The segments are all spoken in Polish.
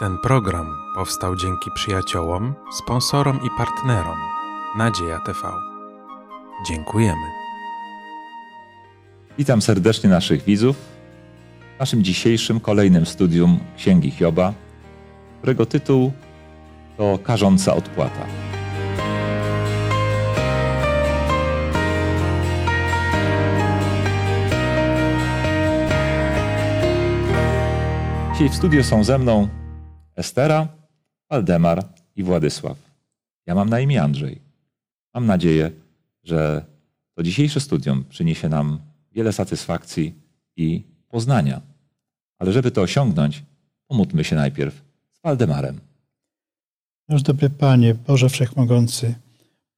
Ten program powstał dzięki przyjaciołom, sponsorom i partnerom Nadzieja TV. Dziękujemy. Witam serdecznie naszych widzów w naszym dzisiejszym kolejnym studium Księgi Hioba, którego tytuł to Karząca odpłata. Dzisiaj w studiu są ze mną Estera, Waldemar i Władysław. Ja mam na imię Andrzej. Mam nadzieję, że to dzisiejsze studium przyniesie nam wiele satysfakcji i poznania. Ale żeby to osiągnąć, pomódlmy się najpierw z Waldemarem. Nasz dobry Panie, Boże Wszechmogący,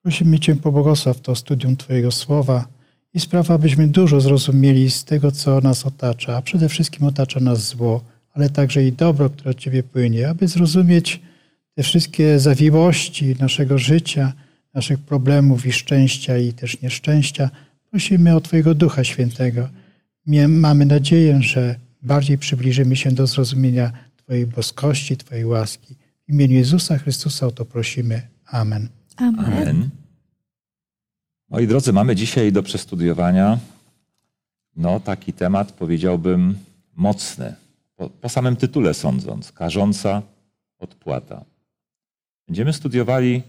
prosimy Cię pobłogosław to studium Twojego Słowa i sprawa, abyśmy dużo zrozumieli z tego, co nas otacza, a przede wszystkim otacza nas zło, ale także i dobro, które od Ciebie płynie, aby zrozumieć te wszystkie zawiłości naszego życia, naszych problemów i szczęścia i też nieszczęścia. Prosimy o Twojego Ducha Świętego. Mamy nadzieję, że bardziej przybliżymy się do zrozumienia Twojej boskości, Twojej łaski. W imieniu Jezusa Chrystusa o to prosimy. Amen. Amen. Amen. Moi drodzy, mamy dzisiaj do przestudiowania no, taki temat, powiedziałbym, mocny. Po, po samym tytule sądząc, karząca odpłata. Będziemy studiowali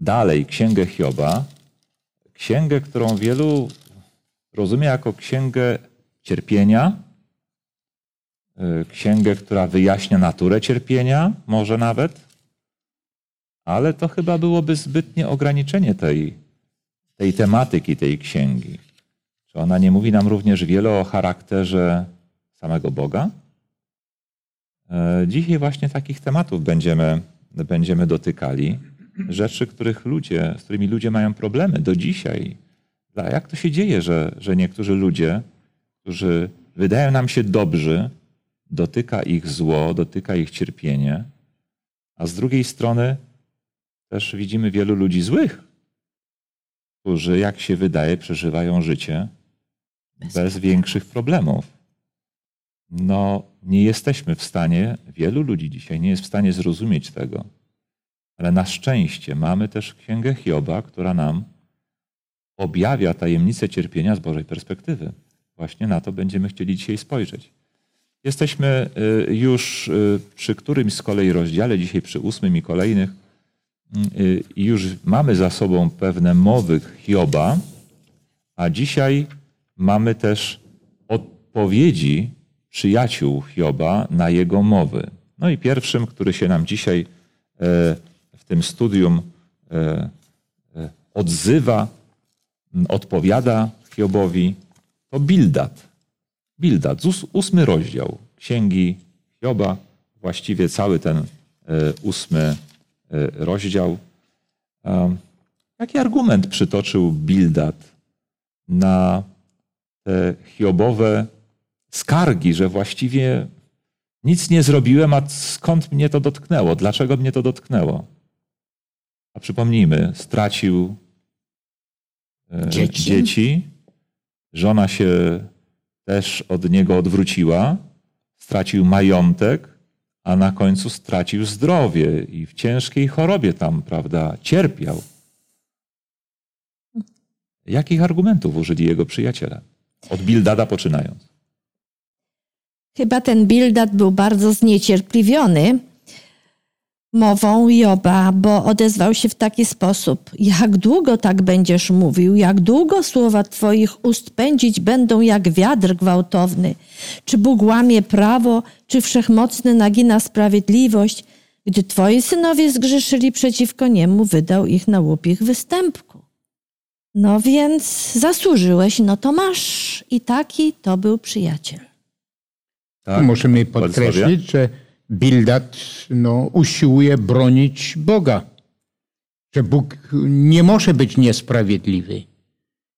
dalej Księgę Hioba, księgę, którą wielu rozumie jako księgę cierpienia, y, księgę, która wyjaśnia naturę cierpienia, może nawet, ale to chyba byłoby zbytnie ograniczenie tej, tej tematyki tej księgi. Czy ona nie mówi nam również wiele o charakterze samego Boga? E, Dzisiaj właśnie takich tematów będziemy, będziemy dotykali. Rzeczy, których ludzie, z którymi ludzie mają problemy do dzisiaj. Dla- Jak to się dzieje, że, że niektórzy ludzie, którzy wydają nam się dobrzy, dotyka ich zło, dotyka ich cierpienie, a z drugiej strony też widzimy wielu ludzi złych, którzy, jak się wydaje, przeżywają życie bez większych problemów. No, nie jesteśmy w stanie, wielu ludzi dzisiaj nie jest w stanie zrozumieć tego, ale na szczęście mamy też Księgę Hioba, która nam objawia tajemnicę cierpienia z Bożej perspektywy. Właśnie na to będziemy chcieli dzisiaj spojrzeć. Jesteśmy y, już y, przy którymś z kolei rozdziale, dzisiaj przy ósmym i kolejnych, y, i już mamy za sobą pewne mowy Hioba, a dzisiaj mamy też odpowiedzi przyjaciół Hioba na jego mowy. No i pierwszym, który się nam dzisiaj e, w tym studium e, e, odzywa, odpowiada Hiobowi, to Bildad. Bildad, ós- ósmy rozdział Księgi Hioba, właściwie cały ten ósmy rozdział. Jaki argument przytoczył Bildad na te Hiobowe skargi, że właściwie nic nie zrobiłem, a skąd mnie to dotknęło? Dlaczego mnie to dotknęło? A przypomnijmy, stracił e, Dzieci. dzieci, żona się też od niego odwróciła, stracił majątek, a na końcu stracił zdrowie i w ciężkiej chorobie tam, prawda, cierpiał. Jakich argumentów użyli jego przyjaciele? Od Bildada poczynając. Chyba ten Bildad był bardzo zniecierpliwiony mową Joba, bo odezwał się w taki sposób: Jak długo tak będziesz mówił? Jak długo słowa Twoich ust pędzić będą jak wiatr gwałtowny? Czy Bóg łamie prawo, czy wszechmocny nagina sprawiedliwość? Gdy Twoi synowie zgrzeszyli przeciwko niemu, wydał ich na łupich występku. No więc zasłużyłeś, no to masz. I taki to był przyjaciel. Tak? Możemy podkreślić, że Bildad no, usiłuje bronić Boga. Że Bóg nie może być niesprawiedliwy.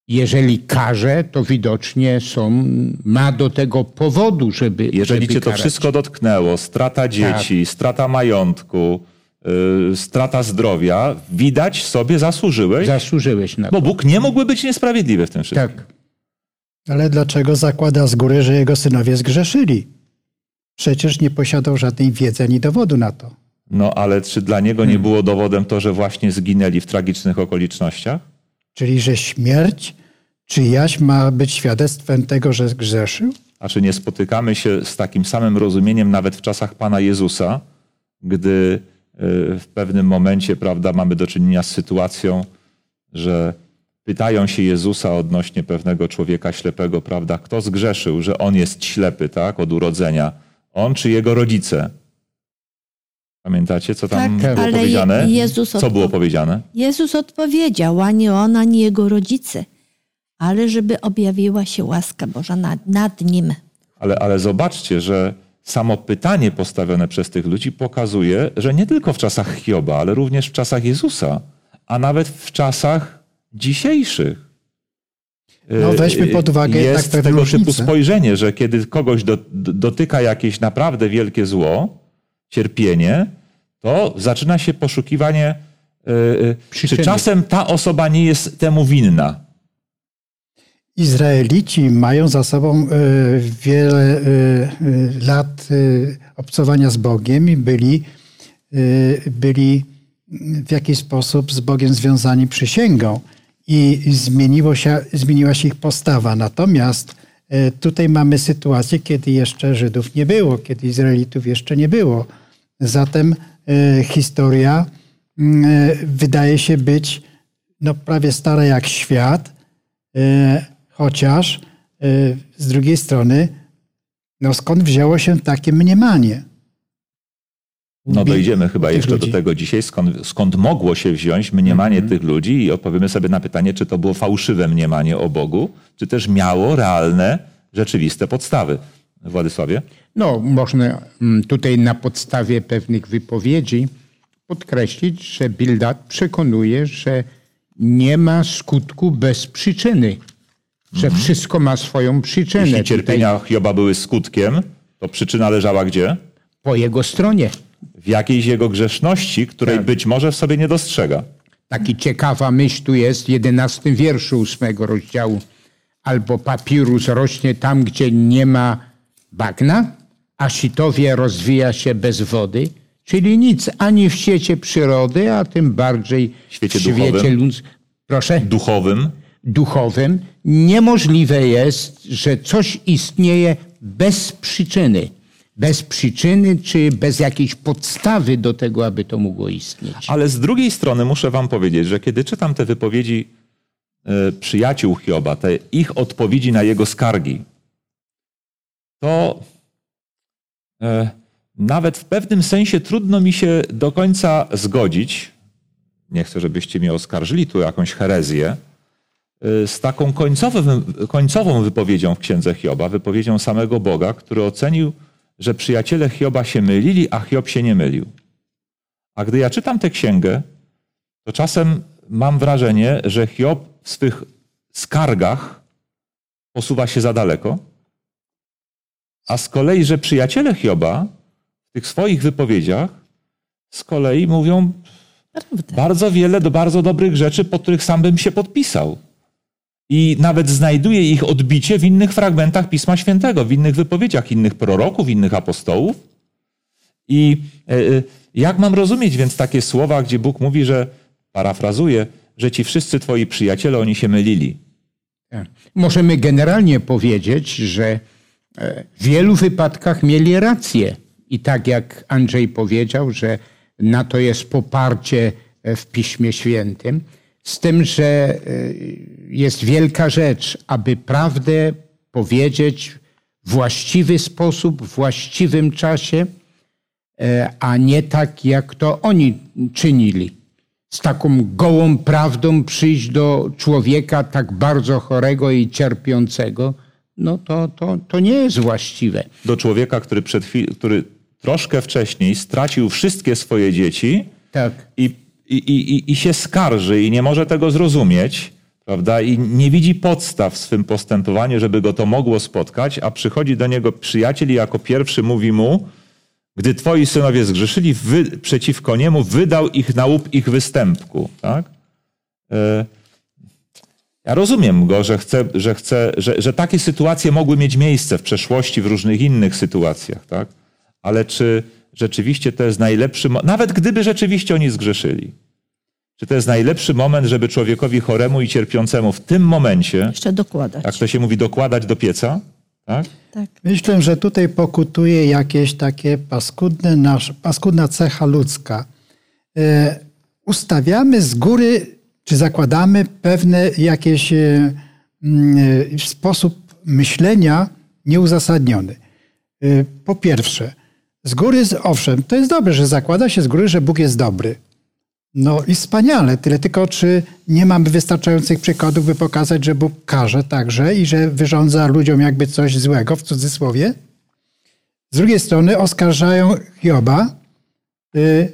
Jeżeli karze, to widocznie są, ma do tego powodu, żeby. Jeżeli żeby cię to karać. wszystko dotknęło, strata dzieci, strata majątku, yy, strata zdrowia, widać sobie zasłużyłeś, Zasłużyłeś na bo to. Bóg nie mógłby być niesprawiedliwy w tym wszystkim. Tak. Ale dlaczego zakłada z góry, że jego synowie zgrzeszyli? Przecież nie posiadał żadnej wiedzy ani dowodu na to. No ale czy dla niego nie było dowodem to, że właśnie zginęli w tragicznych okolicznościach? Czyli, że śmierć czyjaś ma być świadectwem tego, że zgrzeszył? A czy nie spotykamy się z takim samym rozumieniem nawet w czasach Pana Jezusa, gdy y, w pewnym momencie, prawda, mamy do czynienia z sytuacją, że pytają się Jezusa odnośnie pewnego człowieka ślepego, prawda, kto zgrzeszył, że on jest ślepy, tak, od urodzenia, on czy jego rodzice? Pamiętacie, co tam Tak, było powiedziane? Jezus Co było powiedziane? Jezus odpowiedział, ani on, ani jego rodzice, ale żeby objawiła się łaska Boża nad, nad nim. Ale, ale zobaczcie, że samo pytanie postawione przez tych ludzi pokazuje, że nie tylko w czasach Hioba, ale również w czasach Jezusa, a nawet w czasach dzisiejszych. No, weźmy pod uwagę Jest pewne tego typu różnice. spojrzenie, że kiedy kogoś do, do, dotyka jakieś naprawdę wielkie zło, cierpienie, to zaczyna się poszukiwanie, yy, czy czasem ta osoba nie jest temu winna. Izraelici mają za sobą wiele lat obcowania z Bogiem i byli, byli w jakiś sposób z Bogiem związani przysięgą i zmieniło się, zmieniła się ich postawa. Natomiast e, tutaj mamy sytuację, kiedy jeszcze Żydów nie było, kiedy Izraelitów jeszcze nie było. Zatem e, historia e, wydaje się być no, prawie stara jak świat, chociaż z drugiej strony, no skąd wzięło się takie mniemanie? No dojdziemy chyba jeszcze ludzi. do tego dzisiaj, skąd, skąd mogło się wziąć mniemanie Mhm. tych ludzi i odpowiemy sobie na pytanie, czy to było fałszywe mniemanie o Bogu, czy też miało realne, rzeczywiste podstawy. Władysławie? No, można mm, tutaj na podstawie pewnych wypowiedzi podkreślić, że Bildad przekonuje, że nie ma skutku bez przyczyny, że wszystko ma swoją przyczynę. Jeśli Tutaj cierpienia Hioba były skutkiem, to przyczyna leżała gdzie? po jego stronie. W jakiejś jego grzeszności, której Tak. być może w sobie nie dostrzega. Taki ciekawa myśl tu jest w jedenastym wierszu ósmego rozdziału. Albo papirus rośnie tam, gdzie nie ma bagna, a sitowie rozwija się bez wody, czyli nic ani w świecie przyrody, a tym bardziej Świecie w świecie duchowym. ludz... Proszę? Duchowym, duchowym, niemożliwe jest, że coś istnieje bez przyczyny. Bez przyczyny, czy bez jakiejś podstawy do tego, aby to mogło istnieć. Ale z drugiej strony muszę wam powiedzieć, że kiedy czytam te wypowiedzi e, przyjaciół Hioba, te ich odpowiedzi na jego skargi, to e, nawet w pewnym sensie trudno mi się do końca zgodzić, nie chcę, żebyście mnie oskarżyli tu jakąś herezję, e, z taką końcowym, końcową wypowiedzią w księdze Hioba, wypowiedzią samego Boga, który ocenił, że przyjaciele Hioba się mylili, a Hiob się nie mylił. A gdy ja czytam tę księgę, to czasem mam wrażenie, że Hiob w swych skargach posuwa się za daleko, a z kolei, że przyjaciele Hioba w tych swoich wypowiedziach z kolei mówią Prawda. bardzo wiele do bardzo dobrych rzeczy, pod których sam bym się podpisał. I nawet znajduje ich odbicie w innych fragmentach Pisma Świętego, w innych wypowiedziach innych proroków, innych apostołów. I e, e, jak mam rozumieć więc takie słowa, gdzie Bóg mówi, że, parafrazuję, że ci wszyscy twoi przyjaciele, oni się mylili. Tak. Możemy generalnie powiedzieć, że e, w wielu wypadkach mieli rację. I tak jak Andrzej powiedział, że na to jest poparcie w Piśmie Świętym, z tym, że e, jest wielka rzecz, aby prawdę powiedzieć w właściwy sposób, w właściwym czasie, e, a nie tak, jak to oni czynili. Z taką gołą prawdą przyjść do człowieka tak bardzo chorego i cierpiącego, no to, to, to nie jest właściwe. Do człowieka, który, przed chwil, który troszkę wcześniej stracił wszystkie swoje dzieci Tak. i, i, i, i się skarży i nie może tego zrozumieć, prawda? I nie widzi podstaw w swym postępowaniu, żeby go to mogło spotkać, a przychodzi do niego przyjaciel i jako pierwszy mówi mu, gdy twoi synowie zgrzeszyli wy, przeciwko niemu, wydał ich na łup ich występku. Tak? E, Ja rozumiem go, że, chce, że, chce, że, że takie sytuacje mogły mieć miejsce w przeszłości, w różnych innych sytuacjach. Tak? ale czy rzeczywiście to jest najlepszy, nawet gdyby rzeczywiście oni zgrzeszyli, czy to jest najlepszy moment, żeby człowiekowi choremu i cierpiącemu w tym momencie, Jeszcze dokładać. jak to się mówi, dokładać do pieca? Tak? Tak. Myślę, że tutaj pokutuje jakieś takie paskudne nasz, paskudna cecha ludzka. E, ustawiamy z góry, czy zakładamy pewne jakieś e, mm, e, sposób myślenia nieuzasadniony. E, po pierwsze, z góry, owszem, to jest dobre, że zakłada się z góry, że Bóg jest dobry. No i wspaniale, tyle tylko czy nie mamy wystarczających przykładów, by pokazać, że Bóg karze także i że wyrządza ludziom jakby coś złego, w cudzysłowie? Z drugiej strony oskarżają Hioba, y,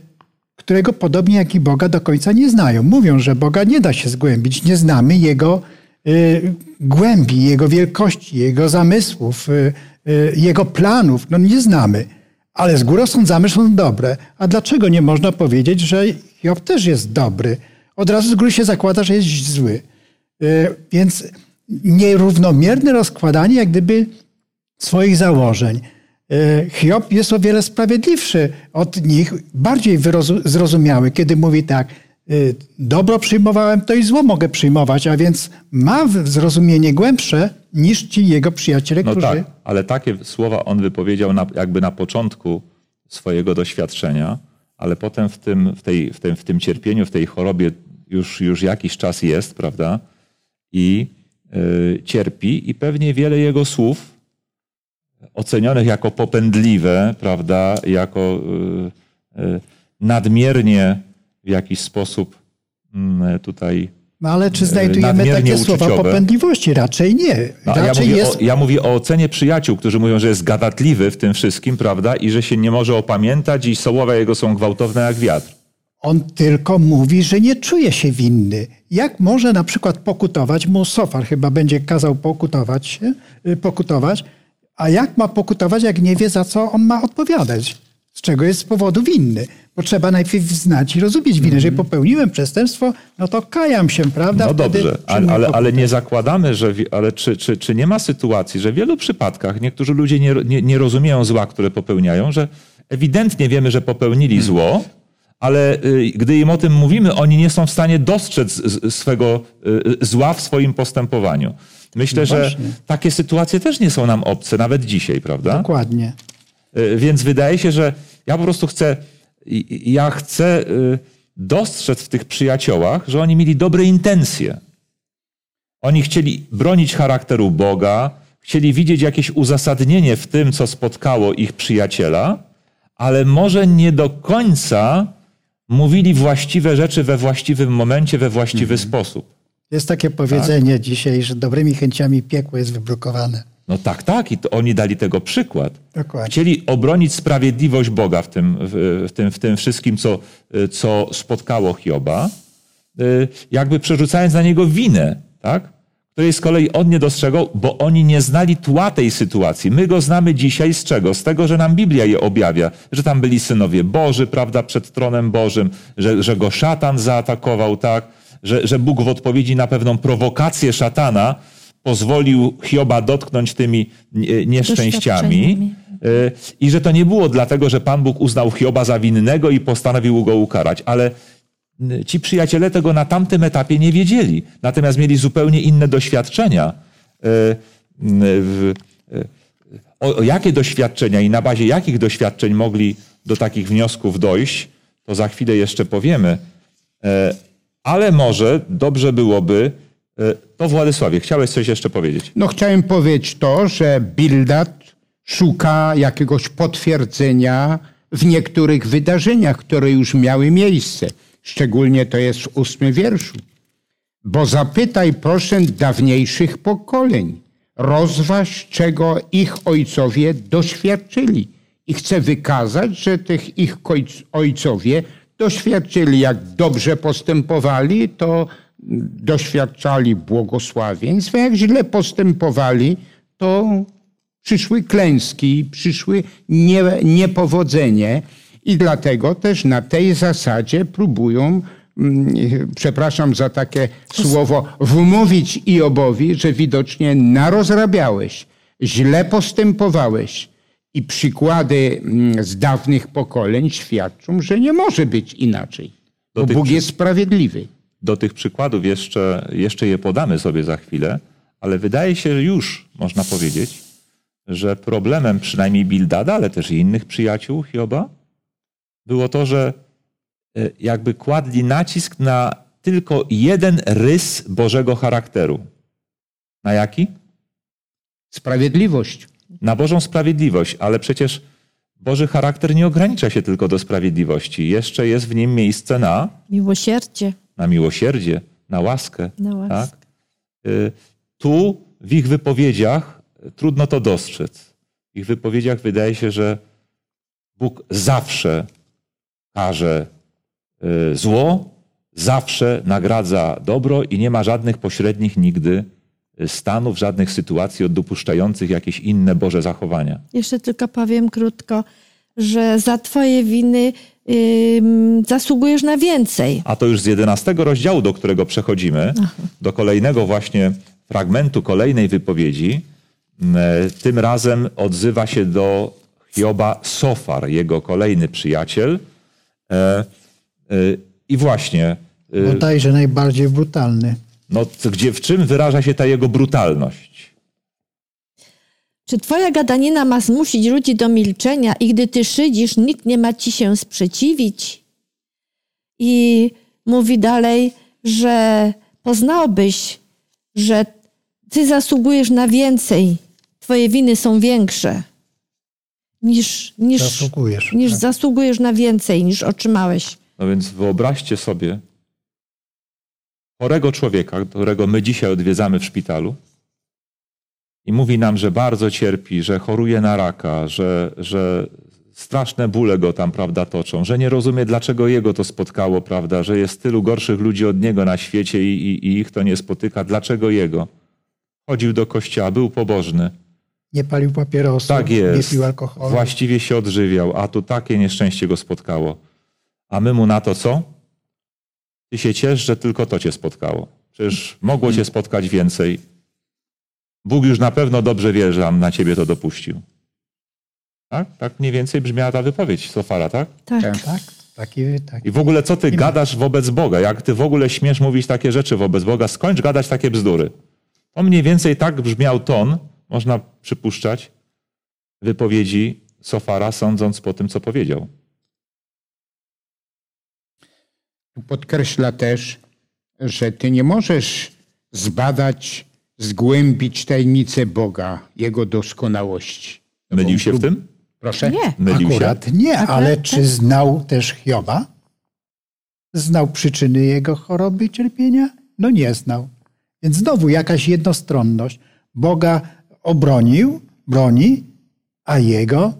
którego podobnie jak i Boga do końca nie znają. Mówią, że Boga nie da się zgłębić, nie znamy Jego y, głębi, Jego wielkości, Jego zamysłów, y, Jego planów. No nie znamy, ale z góry osądzamy, że są dobre. A dlaczego nie można powiedzieć, że Hiob też jest dobry? Od razu z góry się zakłada, że jest zły. Y, Więc nierównomierne rozkładanie jak gdyby swoich założeń. E, Hiob jest o wiele sprawiedliwszy od nich, bardziej zrozumiały, kiedy mówi tak, e, dobro przyjmowałem, to i zło mogę przyjmować, a więc ma zrozumienie głębsze niż ci jego przyjaciele, No którzy... tak, ale takie słowa on wypowiedział na, jakby na początku swojego doświadczenia, ale potem w tym, w, tej, w, tym, w tym cierpieniu, w tej chorobie już, już jakiś czas jest, prawda? I y, cierpi i pewnie wiele jego słów ocenionych jako popędliwe, prawda, jako y, y, nadmiernie w jakiś sposób mm, tutaj No ale czy znajdujemy nadmiernie takie słowa uczuciowe. popędliwości? Raczej nie. no, a ja, Raczej mówię jest... o, ja mówię o ocenie przyjaciół, którzy mówią, że jest gadatliwy w tym wszystkim, prawda? I że się nie może opamiętać i słowa jego są gwałtowne jak wiatr. On tylko mówi, że nie czuje się winny. Jak może na przykład pokutować, mu Sofar chyba będzie kazał pokutować, się, y, pokutować, a jak ma pokutować, jak nie wie, za co on ma odpowiadać? Z czego jest z powodu winny? Bo trzeba najpierw znać i rozumieć winę. Jeżeli popełniłem przestępstwo, no to kajam się, prawda? No Wtedy dobrze, ale, ale, ale nie zakładamy, że. Ale czy, czy, czy nie ma sytuacji, że w wielu przypadkach niektórzy ludzie nie, nie, nie rozumieją zła, które popełniają, że ewidentnie wiemy, że popełnili zło, ale y, gdy im o tym mówimy, oni nie są w stanie dostrzec swego y, zła w swoim postępowaniu. Myślę, No że takie sytuacje też nie są nam obce, nawet dzisiaj, prawda? Dokładnie. Y, Więc wydaje się, że ja po prostu chcę, ja chcę y, dostrzec w tych przyjaciołach, że oni mieli dobre intencje. Oni chcieli bronić charakteru Boga, chcieli widzieć jakieś uzasadnienie w tym, co spotkało ich przyjaciela, ale może nie do końca mówili właściwe rzeczy we właściwym momencie, we właściwy sposób. Jest takie powiedzenie dzisiaj, że dobrymi chęciami piekło jest wybrukowane. No tak, tak, i to oni dali tego przykład. Dokładnie. Chcieli obronić sprawiedliwość Boga w tym, w, w tym, w tym wszystkim, co, co spotkało Hioba, y, jakby przerzucając na niego winę, tak? której z kolei on nie dostrzegał, bo oni nie znali tła tej sytuacji. My go znamy dzisiaj z czego? Z tego, że nam Biblia je objawia, że tam byli synowie Boży, prawda, przed tronem Bożym, że, że go szatan zaatakował, tak? Że, że Bóg w odpowiedzi na pewną prowokację szatana pozwolił Hioba dotknąć tymi nie- nieszczęściami. Y, I że to nie było dlatego, że Pan Bóg uznał Hioba za winnego i postanowił go ukarać, ale y, ci przyjaciele tego na tamtym etapie nie wiedzieli. Natomiast mieli zupełnie inne doświadczenia. Y, o jakie doświadczenia i na bazie jakich doświadczeń mogli do takich wniosków dojść, to za chwilę jeszcze powiemy. E, Ale może dobrze byłoby, to Władysławie, chciałeś coś jeszcze powiedzieć? No chciałem powiedzieć to, że Bildad szuka jakiegoś potwierdzenia w niektórych wydarzeniach, które już miały miejsce. Szczególnie to jest w ósmym wierszu. Bo zapytaj proszę dawniejszych pokoleń, rozważ, czego ich ojcowie doświadczyli. I chcę wykazać, że tych ich ojcowie doświadczyli, jak dobrze postępowali, to doświadczali błogosławieństw, a jak źle postępowali, to przyszły klęski, przyszły nie, niepowodzenie i dlatego też na tej zasadzie próbują, mm, przepraszam za takie słowo, wmówić Iobowi, że widocznie narozrabiałeś, źle postępowałeś I przykłady mm, z dawnych pokoleń świadczą, że nie może być inaczej. Bo Bóg jest sprawiedliwy. Do tych przykładów jeszcze, jeszcze je podamy sobie za chwilę, ale wydaje się, że już można powiedzieć, że problemem przynajmniej Bildada, ale też i innych przyjaciół Hioba, było to, że e, jakby kładli nacisk na tylko jeden rys Bożego charakteru. Na jaki? Sprawiedliwość. Na Bożą sprawiedliwość, ale przecież Boży charakter nie ogranicza się tylko do sprawiedliwości. Jeszcze jest w nim miejsce na, Miłosierdzie. Na miłosierdzie, na łaskę. Na łaskę. Tak? Y, Tu w ich wypowiedziach trudno to dostrzec. W ich wypowiedziach wydaje się, że Bóg zawsze karze y, zło, zawsze nagradza dobro i nie ma żadnych pośrednich nigdy y, stanów, żadnych sytuacji dopuszczających jakieś inne Boże zachowania. Jeszcze tylko powiem krótko, że za twoje winy ym, zasługujesz na więcej. A to już z 11 rozdziału, do którego przechodzimy, do kolejnego właśnie fragmentu, kolejnej wypowiedzi. E, Tym razem odzywa się do Hioba Sofar, jego kolejny przyjaciel. E, I właśnie, Bodajże najbardziej brutalny. no, gdzie, w czym wyraża się ta jego brutalność? Czy twoja gadanina ma zmusić ludzi do milczenia i gdy ty szydzisz, nikt nie ma ci się sprzeciwić? I mówi dalej, że poznałbyś, że ty zasługujesz na więcej, twoje winy są większe niż, niż, Zasługujesz. niż tak. zasługujesz na więcej, niż otrzymałeś. No więc wyobraźcie sobie chorego człowieka, którego my dzisiaj odwiedzamy w szpitalu i mówi nam, że bardzo cierpi, że choruje na raka, że, że straszne bóle go tam, prawda, toczą, że nie rozumie, dlaczego jego to spotkało, prawda, że jest tylu gorszych ludzi od niego na świecie i, i, i ich to nie spotyka. Dlaczego jego? Chodził do kościoła, był pobożny. Nie palił papierosów, Tak nie pił alkoholu. Właściwie się odżywiał, a tu takie nieszczęście go spotkało. A my mu na to co? Ty się ciesz, że tylko to cię spotkało. Przecież mogło cię spotkać więcej. Bóg już na pewno dobrze wie, że na ciebie to dopuścił. Tak? Tak mniej więcej brzmiała ta wypowiedź Sofara, tak? Tak. Tak. Tak, taki, taki. I w ogóle co ty gadasz wobec Boga? Jak ty w ogóle śmiesz mówić takie rzeczy wobec Boga? Skończ gadać takie bzdury. To mniej więcej tak brzmiał ton, można przypuszczać, wypowiedzi Sofara, sądząc po tym, co powiedział. Podkreśla też, że ty nie możesz zbadać, zgłębić tajemnicę Boga, Jego doskonałości. Mylił się w tym? Proszę? Nie. Mylił się? Akurat nie, Akurat ale czy znał też Hioba? Znał przyczyny jego choroby i cierpienia? No nie znał. Więc znowu jakaś jednostronność. Boga obronił, broni, a jego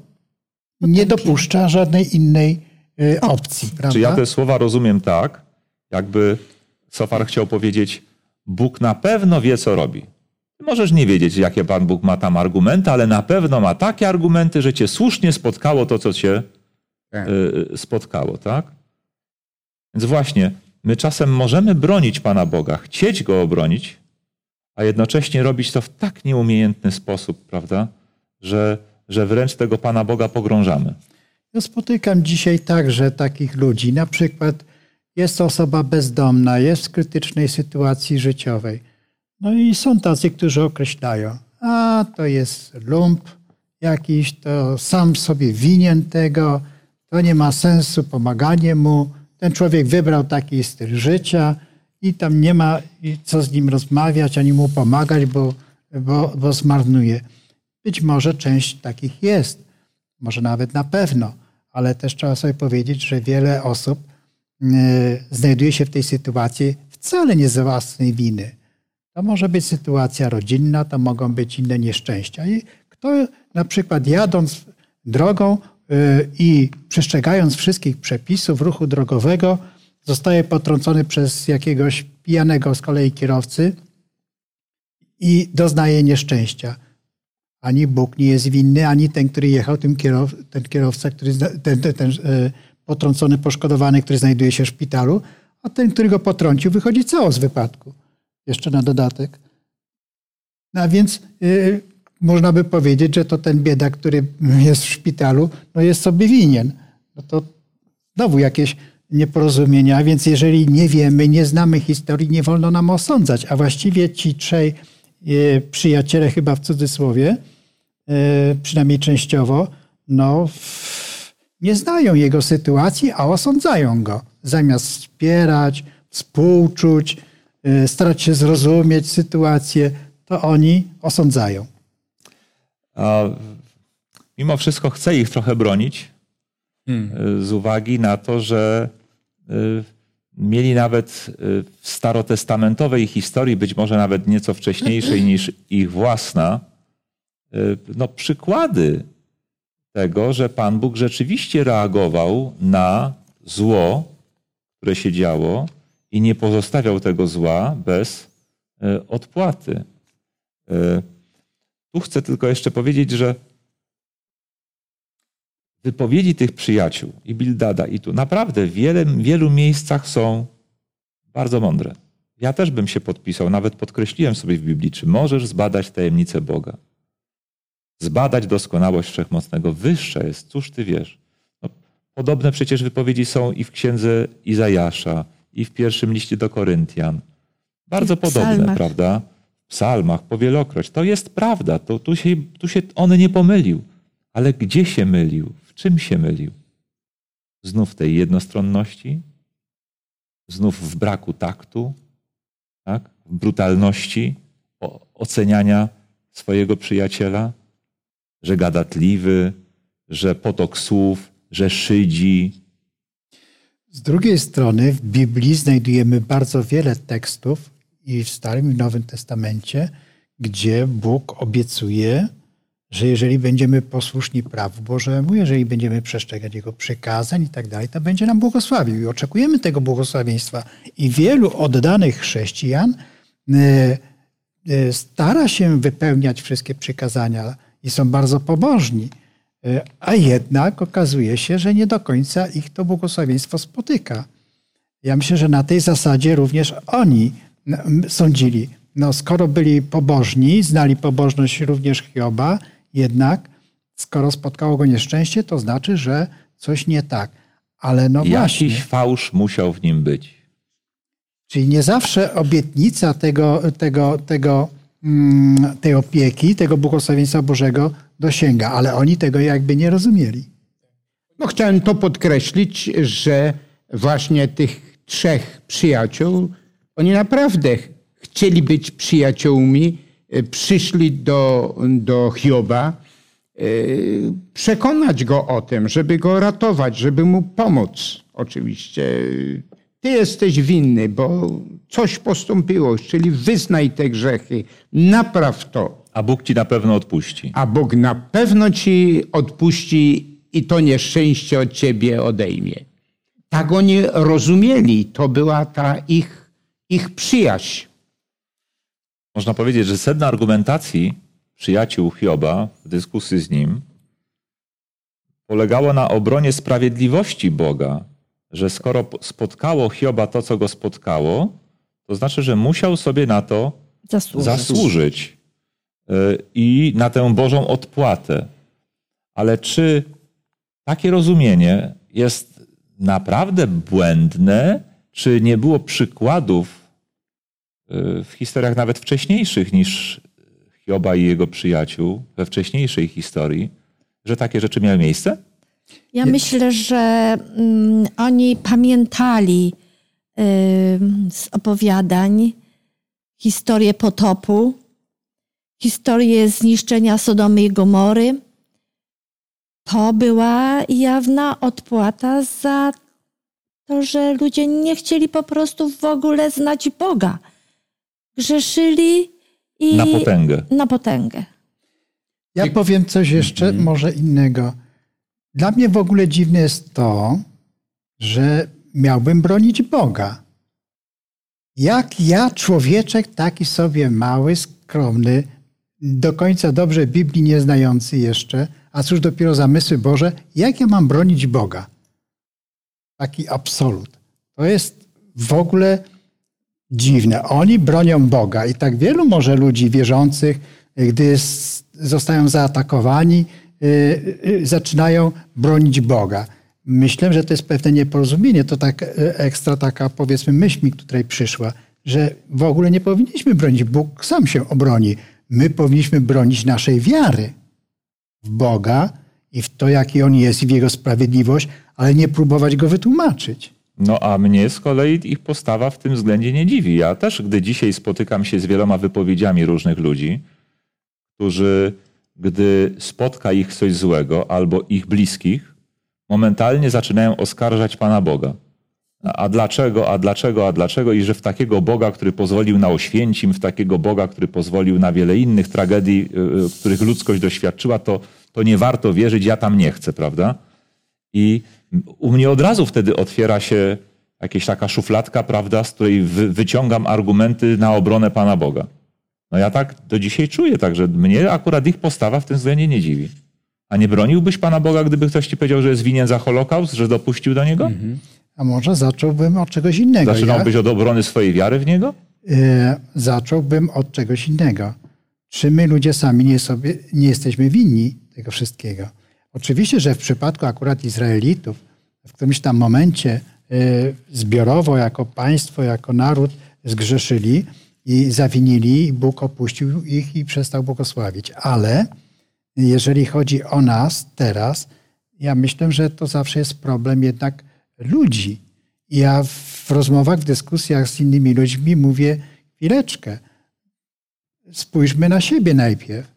nie dopuszcza żadnej innej y, opcji. Prawda? Czy ja te słowa rozumiem tak, jakby Sofar chciał powiedzieć, Bóg na pewno wie, co robi. Możesz nie wiedzieć, jakie Pan Bóg ma tam argumenty, ale na pewno ma takie argumenty, że cię słusznie spotkało to, co cię Tak. y, y, spotkało, tak? Więc właśnie, my czasem możemy bronić Pana Boga, chcieć Go obronić, a jednocześnie robić to w tak nieumiejętny sposób, prawda, że, że wręcz tego Pana Boga pogrążamy. Ja spotykam dzisiaj także takich ludzi. Na przykład jest osoba bezdomna, jest w krytycznej sytuacji życiowej. No i są tacy, którzy określają, a to jest lump jakiś, to sam sobie winien tego, to nie ma sensu pomaganie mu. Ten człowiek wybrał taki styl życia i tam nie ma co z nim rozmawiać, ani mu pomagać, bo, bo, bo zmarnuje. Być może część takich jest, może nawet na pewno, ale też trzeba sobie powiedzieć, że wiele osób znajduje się w tej sytuacji wcale nie z własnej winy. To może być sytuacja rodzinna, to mogą być inne nieszczęścia. I kto na przykład jadąc drogą y, i przestrzegając wszystkich przepisów ruchu drogowego, zostaje potrącony przez jakiegoś pijanego z kolei kierowcy i doznaje nieszczęścia. Ani Bóg nie jest winny, ani ten, który jechał, tym kierow, ten kierowca, który, ten, ten, ten e, potrącony, poszkodowany, który znajduje się w szpitalu, a ten, który go potrącił, wychodzi cało z wypadku. Jeszcze na dodatek. No a więc y, można by powiedzieć, że to ten biedak, który jest w szpitalu, no jest sobie winien. No to znowu jakieś nieporozumienia, więc jeżeli nie wiemy, nie znamy historii, nie wolno nam osądzać. A właściwie ci trzej e, przyjaciele, chyba w cudzysłowie, e, przynajmniej częściowo, no, nie znają jego sytuacji, a osądzają go. Zamiast wspierać, współczuć, e, starać się zrozumieć sytuację, to oni osądzają. A mimo wszystko chcę ich trochę bronić hmm. z uwagi na to, że Y, mieli nawet y, w starotestamentowej historii, być może nawet nieco wcześniejszej niż ich własna, y, no, przykłady tego, że Pan Bóg rzeczywiście reagował na zło, które się działo i nie pozostawiał tego zła bez odpłaty. Tu chcę tylko jeszcze powiedzieć, że wypowiedzi tych przyjaciół i Bildada i tu naprawdę w wiele, wielu miejscach są bardzo mądre. Ja też bym się podpisał, nawet podkreśliłem sobie w Biblii, czy możesz zbadać tajemnicę Boga. Zbadać doskonałość Wszechmocnego. Wyższa jest, cóż ty wiesz. No, podobne przecież wypowiedzi są i w księdze Izajasza, i w pierwszym liście do Koryntian. Bardzo podobne, prawda? W psalmach powielokroć. To jest prawda, to, tu, się, tu się on nie pomylił. Ale gdzie się mylił? W czym się mylił? Znów w tej jednostronności? Znów w braku taktu? Tak? W brutalności oceniania swojego przyjaciela? Że gadatliwy, że potok słów, że szydzi. Z drugiej strony w Biblii znajdujemy bardzo wiele tekstów i w Starym i Nowym Testamencie, gdzie Bóg obiecuje, że jeżeli będziemy posłuszni prawu Bożemu, jeżeli będziemy przestrzegać Jego przykazań i tak dalej, to będzie nam błogosławił i oczekujemy tego błogosławieństwa. I wielu oddanych chrześcijan e, e, stara się wypełniać wszystkie przykazania i są bardzo pobożni, e, a jednak okazuje się, że nie do końca ich to błogosławieństwo spotyka. Ja myślę, że na tej zasadzie również oni sądzili. No, skoro byli pobożni, znali pobożność również Hioba, jednak skoro spotkało go nieszczęście, to znaczy, że coś nie tak. Ale no Jakiś właśnie. fałsz musiał w nim być. Czyli nie zawsze obietnica tego, tego, tego, tej opieki, tego błogosławieństwa Bożego dosięga, ale oni tego jakby nie rozumieli. No chciałem to podkreślić, że właśnie tych trzech przyjaciół, oni naprawdę chcieli być przyjaciółmi, E, przyszli do, do Hioba, e, przekonać go o tym, żeby go ratować, żeby mu pomóc. Oczywiście. Ty jesteś winny, bo coś postąpiło, czyli wyznaj te grzechy, napraw to. A Bóg ci na pewno odpuści. A Bóg na pewno ci odpuści i to nieszczęście od ciebie odejmie. Tak oni rozumieli, to była ta ich, ich przyjaźń. Można powiedzieć, że sedna argumentacji przyjaciół Hioba w dyskusji z nim polegało na obronie sprawiedliwości Boga, że skoro spotkało Hioba to, co go spotkało, to znaczy, że musiał sobie na to zasłużyć, zasłużyć y, i na tę Bożą odpłatę. Ale czy takie rozumienie jest naprawdę błędne, czy nie było przykładów w historiach nawet wcześniejszych niż Hioba i jego przyjaciół, we wcześniejszej historii, że takie rzeczy miały miejsce? Ja myślę, że mm, oni pamiętali y, z opowiadań historię potopu, historię zniszczenia Sodomy i Gomory. To była jawna odpłata za to, że ludzie nie chcieli po prostu w ogóle znać Boga grzeszyli i na potęgę. Na potęgę. Ja powiem coś jeszcze, -hmm. może innego. Dla mnie w ogóle dziwne jest to, że miałbym bronić Boga. Jak ja, człowieczek taki sobie mały, skromny, do końca dobrze Biblii nie znający jeszcze, a cóż dopiero zamysły Boże, jak ja mam bronić Boga? Taki absolut. To jest w ogóle dziwne. Oni bronią Boga i tak wielu może ludzi wierzących, gdy zostają zaatakowani, zaczynają bronić Boga. Myślę, że to jest pewne nieporozumienie. To tak y, ekstra taka, powiedzmy, myśl mi tutaj przyszła, że w ogóle nie powinniśmy bronić. Bóg sam się obroni. My powinniśmy bronić naszej wiary w Boga i w to, jaki On jest i w Jego sprawiedliwość, ale nie próbować Go wytłumaczyć. No a mnie z kolei ich postawa w tym względzie nie dziwi. Ja też, gdy dzisiaj spotykam się z wieloma wypowiedziami różnych ludzi, którzy, gdy spotka ich coś złego albo ich bliskich, momentalnie zaczynają oskarżać Pana Boga. A dlaczego, a dlaczego, a dlaczego? I że w takiego Boga, który pozwolił na Oświęcim, w takiego Boga, który pozwolił na wiele innych tragedii, y, y, których ludzkość doświadczyła, to, to nie warto wierzyć, ja tam nie chcę, prawda? I u mnie od razu wtedy otwiera się jakaś taka szufladka, prawda, z której wy, wyciągam argumenty na obronę Pana Boga. No ja tak do dzisiaj czuję, także mnie akurat ich postawa w tym względzie nie dziwi. A nie broniłbyś Pana Boga, gdyby ktoś ci powiedział, że jest winien za Holokaust, że dopuścił do niego? Mhm. A może zacząłbym od czegoś innego. Zaczynałbyś ja, od obrony swojej wiary w niego? E, zacząłbym od czegoś innego. Czy my ludzie sami nie, sobie, nie jesteśmy winni tego wszystkiego? Oczywiście, że w przypadku akurat Izraelitów, w którymś tam momencie e, zbiorowo, jako państwo, jako naród zgrzeszyli i zawinili, Bóg opuścił ich i przestał błogosławić. Ale jeżeli chodzi o nas teraz, ja myślę, że to zawsze jest problem jednak ludzi. Ja w rozmowach, w dyskusjach z innymi ludźmi mówię, chwileczkę, spójrzmy na siebie najpierw.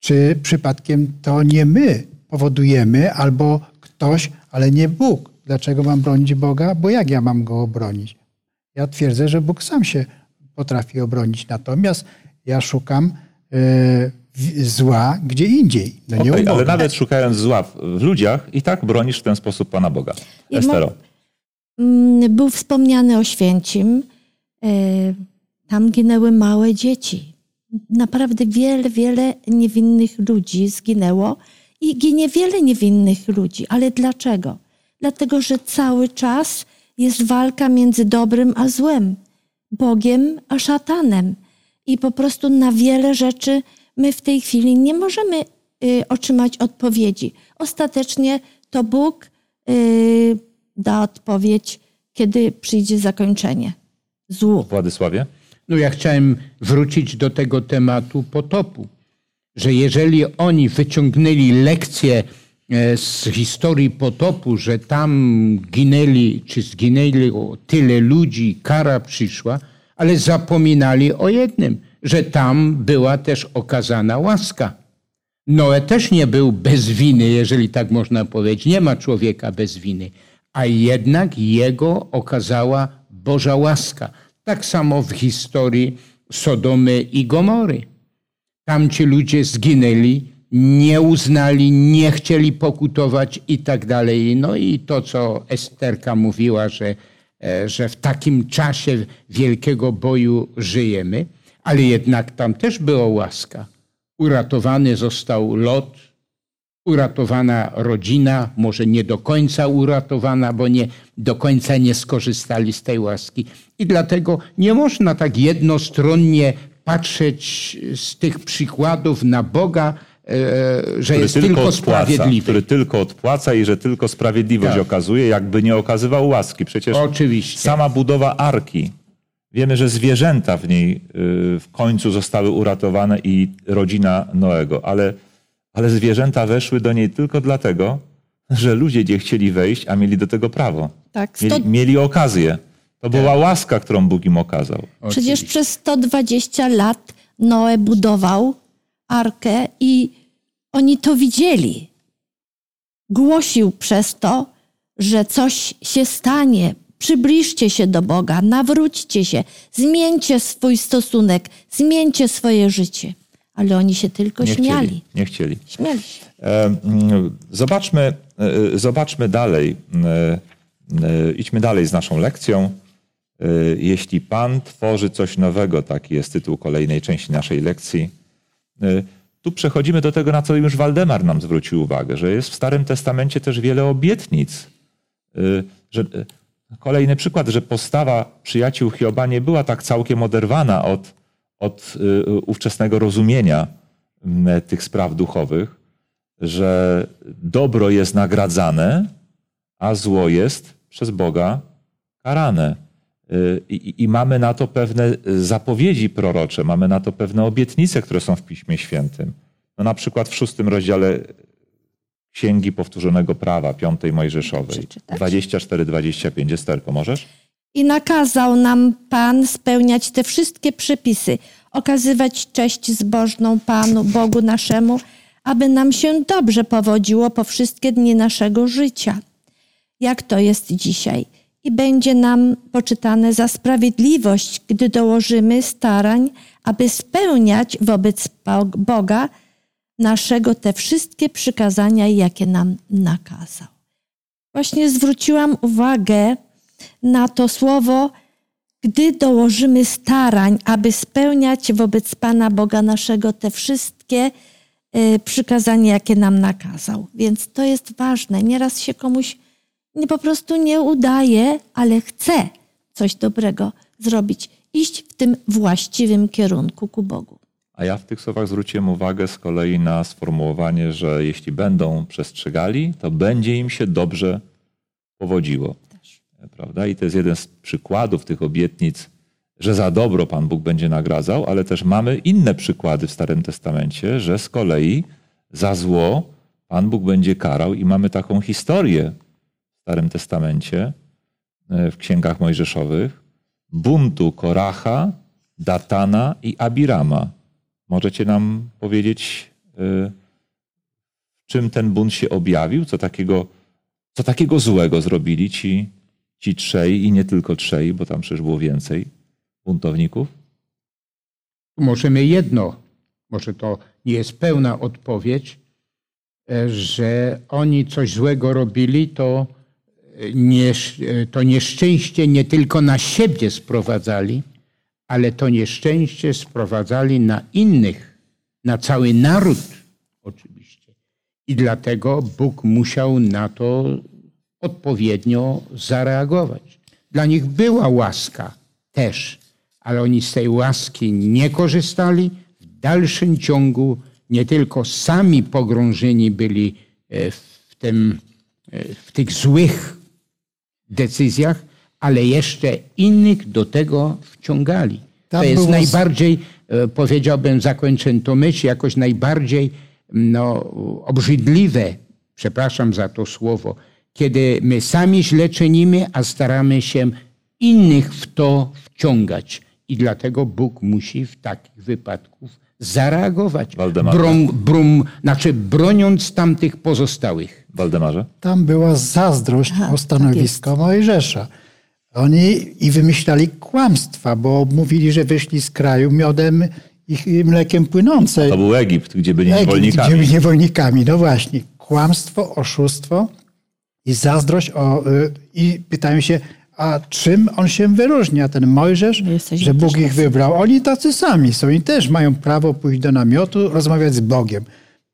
Czy przypadkiem to nie my powodujemy, albo ktoś, ale nie Bóg. Dlaczego mam bronić Boga? Bo jak ja mam go obronić? Ja twierdzę, że Bóg sam się potrafi obronić. Natomiast ja szukam y, zła gdzie indziej. No nie okay, ale nawet szukając zła w ludziach, i tak bronisz w ten sposób Pana Boga. Estero. Mm, był wspomniany o Święcim. E, tam ginęły małe dzieci. Naprawdę wiele, wiele niewinnych ludzi zginęło i ginie wiele niewinnych ludzi. Ale dlaczego? Dlatego, że cały czas jest walka między dobrym a złem, Bogiem a szatanem. I po prostu na wiele rzeczy my w tej chwili nie możemy y, otrzymać odpowiedzi. Ostatecznie to Bóg y, da odpowiedź, kiedy przyjdzie zakończenie złu. Władysławie? No ja chciałem wrócić do tego tematu potopu że jeżeli oni wyciągnęli lekcję z historii potopu, że tam ginęli, czy zginęli tyle ludzi, kara przyszła, ale zapominali o jednym, że tam była też okazana łaska. Noe też nie był bez winy, jeżeli tak można powiedzieć. Nie ma człowieka bez winy, a jednak jego okazała Boża łaska. Tak samo w historii Sodomy i Gomory. Tamci ludzie zginęli, nie uznali, nie chcieli pokutować i tak dalej. No i to, co Esterka mówiła, że, e, że w takim czasie wielkiego boju żyjemy, ale jednak tam też była łaska. Uratowany został Lot, uratowana rodzina, może nie do końca uratowana, bo nie do końca nie skorzystali z tej łaski. I dlatego nie można tak jednostronnie patrzeć z tych przykładów na Boga, że który jest tylko, tylko sprawiedliwy. Który tylko odpłaca i że tylko sprawiedliwość tak. okazuje, jakby nie okazywał łaski. Przecież Oczywiście. sama budowa arki. Wiemy, że zwierzęta w niej y, w końcu zostały uratowane i rodzina Noego, ale, ale zwierzęta weszły do niej tylko dlatego, że ludzie nie chcieli wejść, a mieli do tego prawo. Tak, sto... mieli, mieli okazję. To była łaska, którą Bóg im okazał. Przecież przez 120 lat Noe budował arkę i oni to widzieli. Głosił przez to, że coś się stanie. Przybliżcie się do Boga, nawróćcie się, zmieńcie swój stosunek, zmieńcie swoje życie. Ale oni się tylko nie śmiali. Chcieli, nie chcieli. Śmiali się. E, zobaczmy, e, zobaczmy dalej. E, idźmy dalej z naszą lekcją. Jeśli Pan tworzy coś nowego, taki jest tytuł kolejnej części naszej lekcji. Y, tu przechodzimy do tego, na co już Waldemar nam zwrócił uwagę, że jest w Starym Testamencie też wiele obietnic. Y, że, kolejny przykład, że postawa przyjaciół Hioba nie była tak całkiem oderwana od, od ówczesnego rozumienia tych spraw duchowych, że dobro jest nagradzane, a zło jest przez Boga karane. Y, I, I mamy na to pewne zapowiedzi prorocze, mamy na to pewne obietnice, które są w Piśmie Świętym. No na przykład w szóstym rozdziale Księgi Powtórzonego Prawa, piątej Mojżeszowej, Przeczytać? 24-25. Esterko, możesz? I nakazał nam Pan spełniać te wszystkie przepisy, okazywać cześć zbożną Panu, Bogu naszemu, aby nam się dobrze powodziło po wszystkie dni naszego życia, jak to jest dzisiaj. I będzie nam poczytane za sprawiedliwość, gdy dołożymy starań, aby spełniać wobec Bo- Boga naszego te wszystkie przykazania, jakie nam nakazał. Właśnie zwróciłam uwagę na to słowo, gdy dołożymy starań, aby spełniać wobec Pana Boga naszego te wszystkie y, przykazania, jakie nam nakazał. Więc to jest ważne. Nieraz się komuś nie, po prostu nie udaje, ale chce coś dobrego zrobić, iść w tym właściwym kierunku ku Bogu. A ja w tych słowach zwróciłem uwagę z kolei na sformułowanie, że jeśli będą przestrzegali, to będzie im się dobrze powodziło. Prawda? I to jest jeden z przykładów tych obietnic, że za dobro Pan Bóg będzie nagradzał, ale też mamy inne przykłady w Starym Testamencie, że z kolei za zło Pan Bóg będzie karał i mamy taką historię Starym Testamencie, e, w księgach mojżeszowych, buntu Koracha, Datana i Abirama. Możecie nam powiedzieć, y, w czym ten bunt się objawił? Co takiego, co takiego złego zrobili ci, ci trzej i nie tylko trzej, bo tam przecież było więcej buntowników? Możemy jedno, może to nie jest pełna odpowiedź, e, że oni coś złego robili, to, e, nie, to nieszczęście nie tylko na siebie sprowadzali, ale to nieszczęście sprowadzali na innych, na cały naród oczywiście. I dlatego Bóg musiał na to odpowiednio zareagować. Dla nich była łaska też, ale oni z tej łaski nie korzystali. W dalszym ciągu nie tylko sami pogrążeni byli e, w, tym, e, w tych złych decyzjach, ale jeszcze innych do tego wciągali. Tam to jest było- najbardziej, e, powiedziałbym, zakończę tą myśl, jakoś najbardziej no, obrzydliwe, przepraszam za to słowo, kiedy my sami źle czynimy, a staramy się innych w to wciągać. I dlatego Bóg musi w takich wypadków zareagować. Brom, brum, znaczy broniąc tamtych pozostałych. Waldemarze? Tam była zazdrość Aha, o stanowisko Mojżesza. Oni i wymyślali kłamstwa, bo mówili, że wyszli z kraju miodem i mlekiem płynące. To był Egipt, gdzie byli Egipt, niewolnikami. Gdzie niewolnikami, no właśnie. Kłamstwo, oszustwo i zazdrość. O, y, I pytają się, a czym on się wyróżnia, ten Mojżesz, że Bóg ich wybrał. Oni tacy sami są i też mają prawo pójść do namiotu, rozmawiać z Bogiem.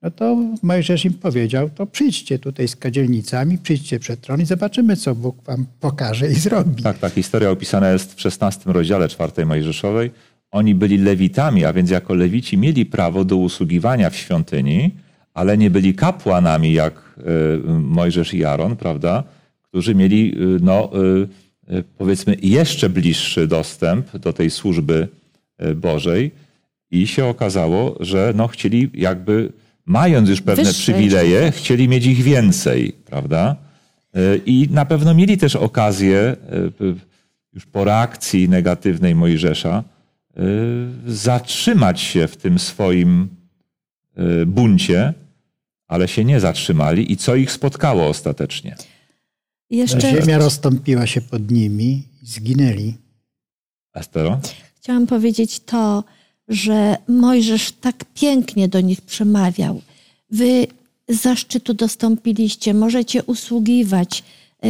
No to Mojżesz im powiedział, to przyjdźcie tutaj z kadzielnicami, przyjdźcie przed tron i zobaczymy, co Bóg wam pokaże i zrobi. Tak, ta historia opisana jest w 16 rozdziale czwartej Mojżeszowej. Oni byli lewitami, a więc jako lewici mieli prawo do usługiwania w świątyni, ale nie byli kapłanami jak y, Mojżesz i Aaron, prawda? Którzy mieli, y, no, y, powiedzmy, jeszcze bliższy dostęp do tej służby y, Bożej i się okazało, że no, chcieli jakby, mając już pewne Wyższe przywileje, chcieli mieć ich więcej, prawda? Y, I na pewno mieli też okazję, już po reakcji negatywnej Mojżesza, zatrzymać się w tym swoim buncie, ale się nie zatrzymali. I co ich spotkało ostatecznie? Jeszcze Ziemia rozstąpiła się pod nimi i zginęli. Estero? Chciałam powiedzieć to, że Mojżesz tak pięknie do nich przemawiał. Wy zaszczytu dostąpiliście, możecie usługiwać. e,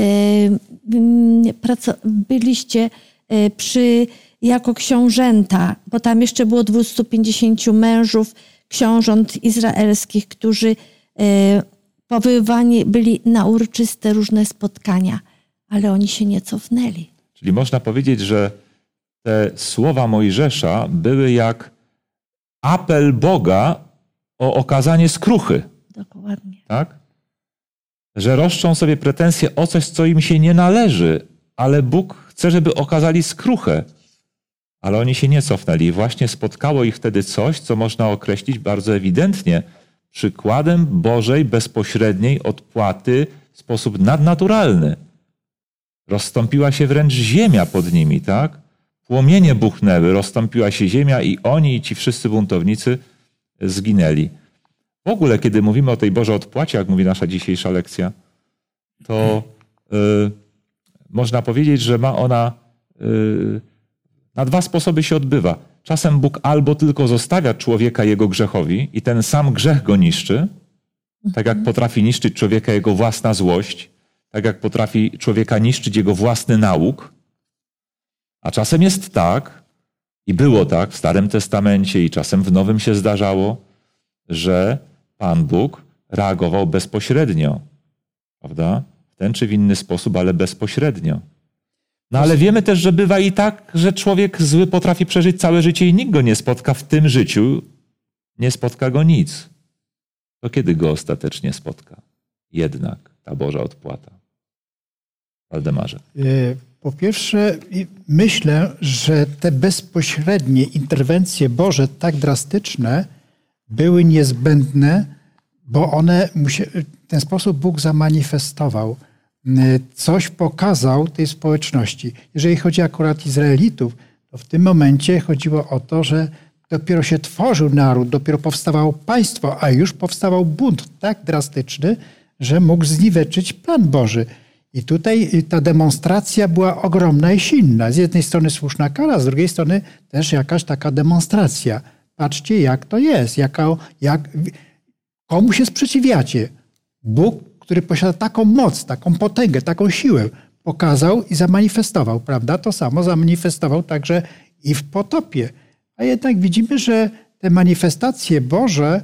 Byliście e, przy, jako książęta, bo tam jeszcze było 250 mężów, książąt izraelskich, którzy e, powoływani byli na uroczyste różne spotkania, ale oni się nie cofnęli. Czyli można powiedzieć, że te słowa Mojżesza były jak apel Boga o okazanie skruchy, Dokładnie. tak? Że roszczą sobie pretensje o coś, co im się nie należy, ale Bóg chce, żeby okazali skruchę. Ale oni się nie cofnęli. Właśnie spotkało ich wtedy coś, co można określić bardzo ewidentnie przykładem Bożej bezpośredniej odpłaty w sposób nadnaturalny. Rozstąpiła się wręcz ziemia pod nimi, tak? Płomienie buchnęły, rozstąpiła się ziemia i oni i ci wszyscy buntownicy zginęli. W ogóle, kiedy mówimy o tej Bożej odpłacie, jak mówi nasza dzisiejsza lekcja, to y, można powiedzieć, że ma ona y, na dwa sposoby się odbywa. Czasem Bóg albo tylko zostawia człowieka jego grzechowi i ten sam grzech go niszczy, tak jak potrafi niszczyć człowieka jego własna złość, tak jak potrafi człowieka niszczyć jego własny nauk. A czasem jest tak, i było tak w Starym Testamencie, i czasem w Nowym się zdarzało, że Pan Bóg reagował bezpośrednio, prawda? W ten czy w inny sposób, ale bezpośrednio. No ale wiemy też, że bywa i tak, że człowiek zły potrafi przeżyć całe życie i nikt go nie spotka w tym życiu, nie spotka go nic. To kiedy go ostatecznie spotka? Jednak ta Boża odpłata. Waldemarze. Y, Po pierwsze, myślę, że te bezpośrednie interwencje Boże, tak drastyczne, były niezbędne, bo one w ten sposób Bóg zamanifestował, coś pokazał tej społeczności. Jeżeli chodzi akurat Izraelitów, to w tym momencie chodziło o to, że dopiero się tworzył naród, dopiero powstawało państwo, a już powstawał bunt tak drastyczny, że mógł zniweczyć plan Boży. I tutaj y, ta demonstracja była ogromna i silna. Z jednej strony słuszna kara, z drugiej strony też jakaś taka demonstracja. Patrzcie, jak to jest, jaka, jak, komu się sprzeciwiacie. Bóg, który posiada taką moc, taką potęgę, taką siłę, pokazał i zamanifestował, prawda? To samo zamanifestował także i w potopie. A jednak widzimy, że te manifestacje Boże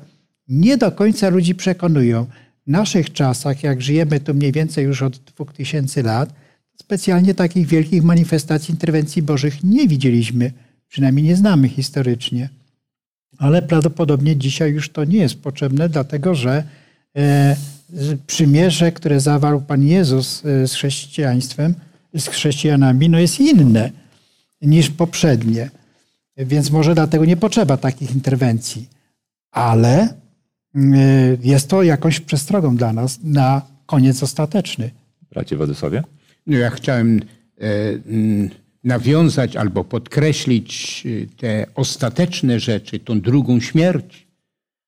nie do końca ludzi przekonują. W naszych czasach, jak żyjemy tu mniej więcej już od 2000 lat, specjalnie takich wielkich manifestacji interwencji Bożych nie widzieliśmy, przynajmniej nie znamy historycznie. Ale prawdopodobnie dzisiaj już to nie jest potrzebne, dlatego że przymierze, które zawarł Pan Jezus e, z chrześcijaństwem, z chrześcijanami, no jest inne niż poprzednie. Więc może dlatego nie potrzeba takich interwencji. Ale y, jest to jakąś przestrogą dla nas na koniec ostateczny. Bracie Władysławie? No ja chciałem e, nawiązać albo podkreślić e, te ostateczne rzeczy, tą drugą śmierć,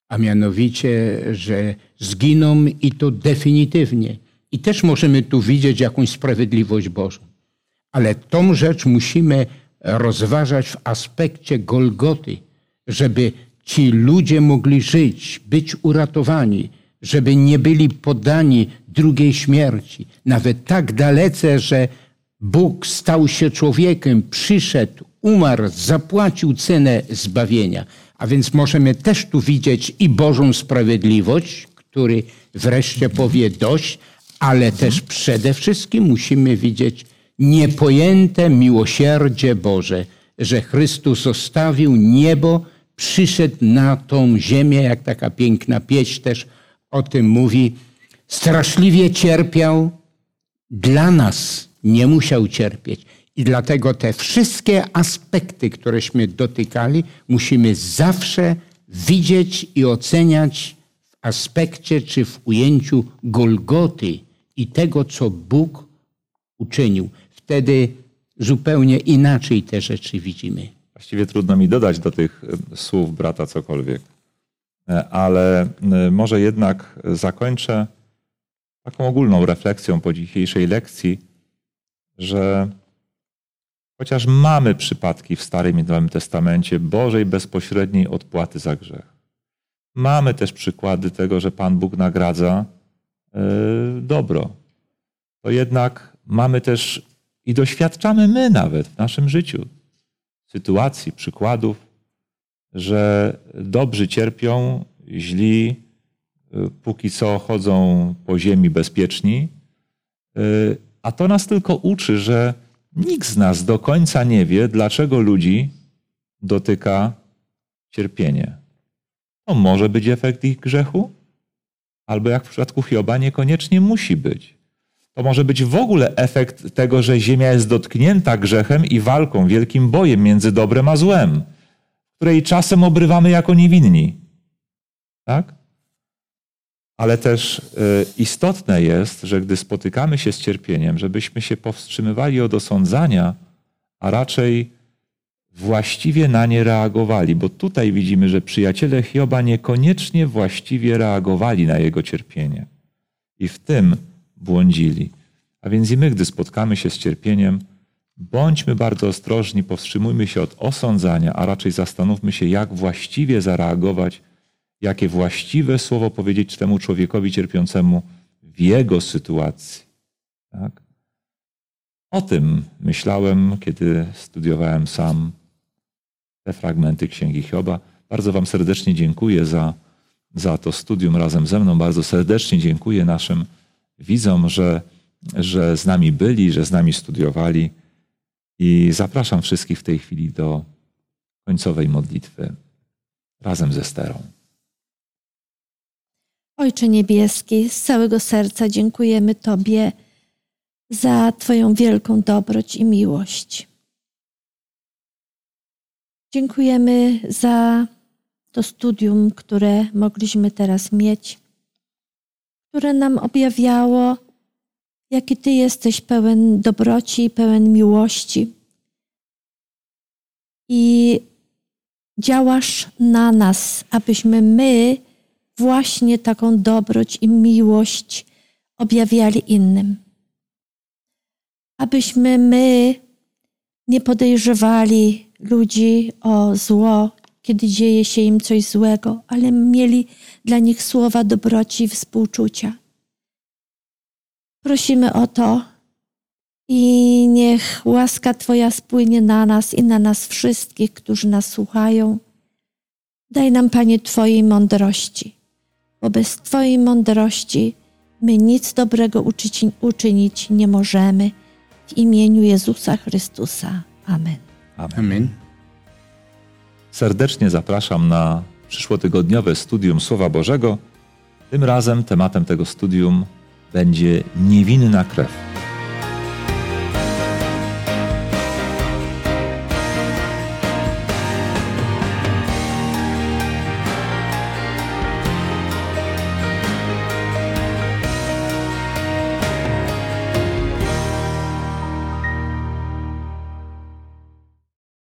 a mianowicie, że zginą i to definitywnie. I też możemy tu widzieć jakąś sprawiedliwość Bożą. Ale tą rzecz musimy rozważać w aspekcie Golgoty, żeby ci ludzie mogli żyć, być uratowani, żeby nie byli poddani drugiej śmierci. Nawet tak dalece, że Bóg stał się człowiekiem, przyszedł, umarł, zapłacił cenę zbawienia. A więc możemy też tu widzieć i Bożą sprawiedliwość, który wreszcie powie dość, ale też przede wszystkim musimy widzieć niepojęte miłosierdzie Boże, że Chrystus zostawił niebo, przyszedł na tą ziemię, jak taka piękna pieśń też o tym mówi, straszliwie cierpiał, dla nas nie musiał cierpieć. I dlatego te wszystkie aspekty, któreśmy dotykali, musimy zawsze widzieć i oceniać w aspekcie czy w ujęciu Golgoty i tego, co Bóg uczynił. Wtedy zupełnie inaczej te rzeczy widzimy. Właściwie trudno mi dodać do tych słów brata cokolwiek, E, ale może jednak zakończę taką ogólną refleksją po dzisiejszej lekcji, że chociaż mamy przypadki w Starym i Nowym Testamencie Bożej bezpośredniej odpłaty za grzech, mamy też przykłady tego, że Pan Bóg nagradza e, dobro, to jednak mamy też i doświadczamy my nawet w naszym życiu sytuacji, przykładów, że dobrzy cierpią, źli y, póki co chodzą po ziemi bezpieczni, Y, a to nas tylko uczy, że nikt z nas do końca nie wie, dlaczego ludzi dotyka cierpienie. To może być efekt ich grzechu, albo jak w przypadku Hioba, niekoniecznie musi być. To może być w ogóle efekt tego, że ziemia jest dotknięta grzechem i walką, wielkim bojem między dobrem a złem, której czasem obrywamy jako niewinni. Tak? Ale też y, istotne jest, że gdy spotykamy się z cierpieniem, żebyśmy się powstrzymywali od osądzania, a raczej właściwie na nie reagowali, bo tutaj widzimy, że przyjaciele Hioba niekoniecznie właściwie reagowali na jego cierpienie i w tym błądzili. A więc i my, gdy spotkamy się z cierpieniem, bądźmy bardzo ostrożni, powstrzymujmy się od osądzania, a raczej zastanówmy się, jak właściwie zareagować, jakie właściwe słowo powiedzieć temu człowiekowi cierpiącemu w jego sytuacji. Tak? O tym myślałem, kiedy studiowałem sam te fragmenty Księgi Hioba. Bardzo Wam serdecznie dziękuję za, za to studium razem ze mną. Bardzo serdecznie dziękuję naszym widzom, że, że z nami byli, że z nami studiowali. I zapraszam wszystkich w tej chwili do końcowej modlitwy razem ze sterą. Ojcze Niebieski, z całego serca dziękujemy Tobie za Twoją wielką dobroć i miłość. Dziękujemy za to studium, które mogliśmy teraz mieć, które nam objawiało, jaki Ty jesteś pełen dobroci pełen miłości. I działasz na nas, abyśmy my właśnie taką dobroć i miłość objawiali innym. Abyśmy my nie podejrzewali ludzi o zło, kiedy dzieje się im coś złego, ale mieli dla nich słowa dobroci i współczucia. Prosimy o to i niech łaska Twoja spłynie na nas i na nas wszystkich, którzy nas słuchają. Daj nam, Panie, Twojej mądrości, bo bez Twojej mądrości my nic dobrego uczynić nie możemy. W imieniu Jezusa Chrystusa. Amen. Amen. Amen. Serdecznie zapraszam na przyszłotygodniowe studium Słowa Bożego. Tym razem tematem tego studium będzie niewinna krew.